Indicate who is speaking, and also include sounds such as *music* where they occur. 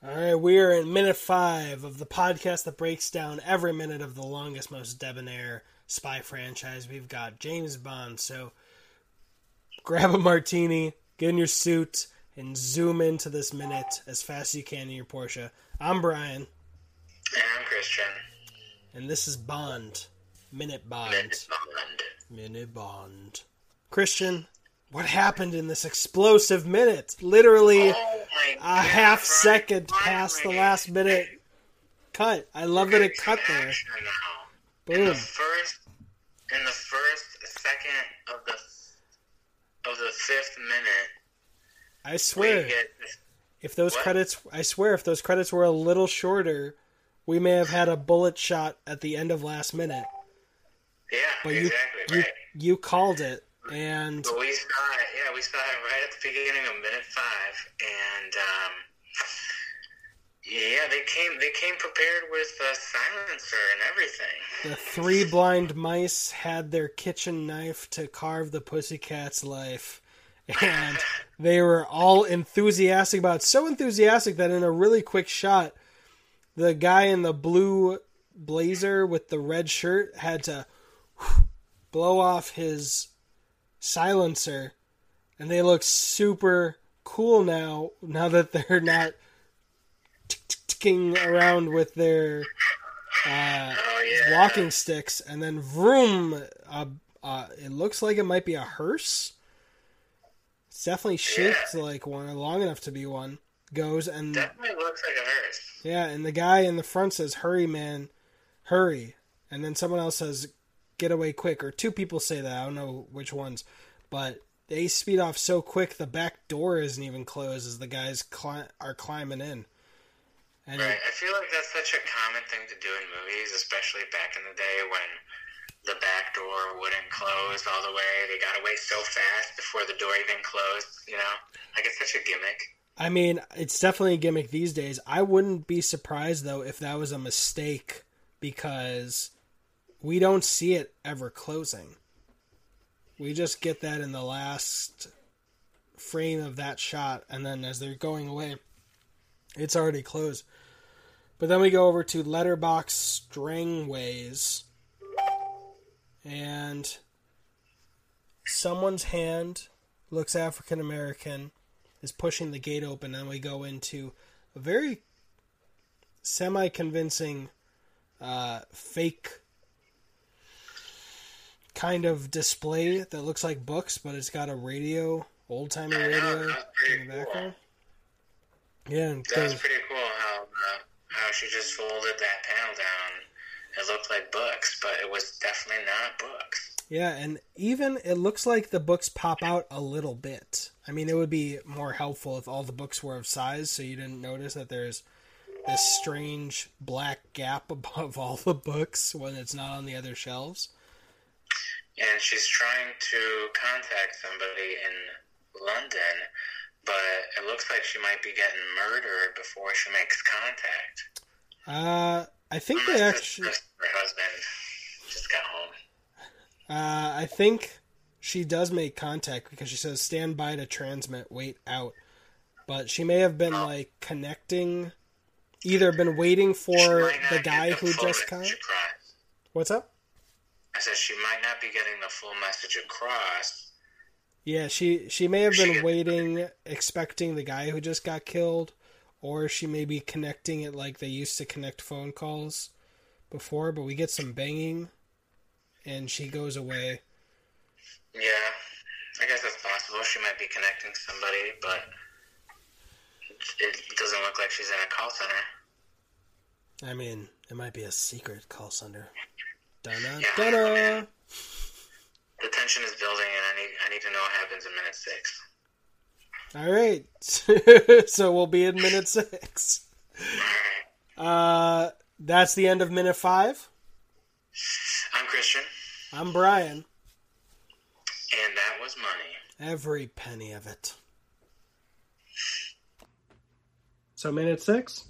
Speaker 1: All right, we are in minute five of the podcast that breaks down every minute of the longest, most debonair spy franchise. We've got James Bond. So grab a martini, get in your suit, and zoom into this minute as fast as you can in your Porsche. I'm Brian.
Speaker 2: And I'm Christian.
Speaker 1: And this is Bond. Minute Bond.
Speaker 2: Minute Bond.
Speaker 1: Minute Bond. Christian, what happened in this explosive minute? Literally
Speaker 2: Oh
Speaker 1: a half second past the last minute cut. I love that it cut there.
Speaker 2: Now. In
Speaker 1: Boom.
Speaker 2: the first, in the first second of the of the fifth minute,
Speaker 1: I swear, if those
Speaker 2: What?
Speaker 1: credits, I swear, if those credits were a little shorter, we may have had a bullet shot at the end of last minute.
Speaker 2: Yeah,
Speaker 1: But you,
Speaker 2: exactly
Speaker 1: you,
Speaker 2: right.
Speaker 1: you called it, and
Speaker 2: But we saw it. Yeah, we saw it right at the beginning of minute five, and um, yeah, they came. They came prepared with a silencer and everything.
Speaker 1: the three blind mice had their kitchen knife to carve the pussycat's life. And *laughs* they were all enthusiastic about it. so enthusiastic that in a really quick shot, the guy in the blue blazer with the red shirt had to blow off his silencer, and they look super cool now. Now that they're not ticking around with their uh,
Speaker 2: Oh yeah.
Speaker 1: walking sticks, and then vroom. Uh, uh, it looks like it might be a hearse. It's definitely shaped like one, or long enough to be one. Goes and
Speaker 2: Definitely looks like a hearse.
Speaker 1: yeah, and the guy in the front says, "Hurry, man, hurry!" And then someone else says, "Get away quick!" Or two people say that. I don't know which ones, but they speed off so quick the back door isn't even closed as the guys cli- are climbing in. And
Speaker 2: Right.
Speaker 1: it,
Speaker 2: I feel like that's such a common thing to do in movies, especially back in the day when the back door wouldn't close all the way. They got away so fast before the door even closed. You know, like it's such a gimmick.
Speaker 1: I mean, it's definitely a gimmick these days. I wouldn't be surprised though if that was a mistake because we don't see it ever closing. We just get that in the last frame of that shot, and then as they're going away, it's already closed. But then we go over to Letterbox Strangways, and someone's hand looks African American is pushing the gate open, and we go into a very semi convincing uh, fake kind of display that looks like books, but it's got a radio, old timey
Speaker 2: know,
Speaker 1: radio in the
Speaker 2: cool.
Speaker 1: background. Yeah, and
Speaker 2: That was pretty cool how uh, how she just folded that panel down. It looked like books, but it was definitely not books.
Speaker 1: yeah, and even it looks like the books pop out a little bit. I mean, it would be more helpful if all the books were of size, so you didn't notice that there's this strange black gap *laughs* above all the books when it's not on the other shelves.
Speaker 2: And she's trying to contact somebody in London, but it looks like she might be getting murdered before she makes contact.
Speaker 1: Uh, I think they actually.
Speaker 2: her husband just got home.
Speaker 1: Uh, I think she does make contact because she says stand by to transmit, wait out. But she may have been like connecting, either been waiting for the guy
Speaker 2: the
Speaker 1: who just came. What's up?
Speaker 2: I said she might not be getting the full message across.
Speaker 1: Yeah, she she may have
Speaker 2: She
Speaker 1: been waiting, expecting the guy who just got killed, or she may be connecting it like they used to connect phone calls before. But we get some banging, and she goes away.
Speaker 2: Yeah, I guess that's possible. She might be connecting somebody, but it doesn't look like she's in a call center.
Speaker 1: I mean, it might be a secret call center. Dun-dun,
Speaker 2: Yeah.
Speaker 1: dun-dun.
Speaker 2: The tension is building, and I need I need to know what happens in minute six.
Speaker 1: All right. *laughs* so we'll be in minute six. *laughs* Uh, that's the end of minute five.
Speaker 2: I'm Christian,
Speaker 1: I'm Brian.
Speaker 2: and that was money.
Speaker 1: Every penny of it. So minute six.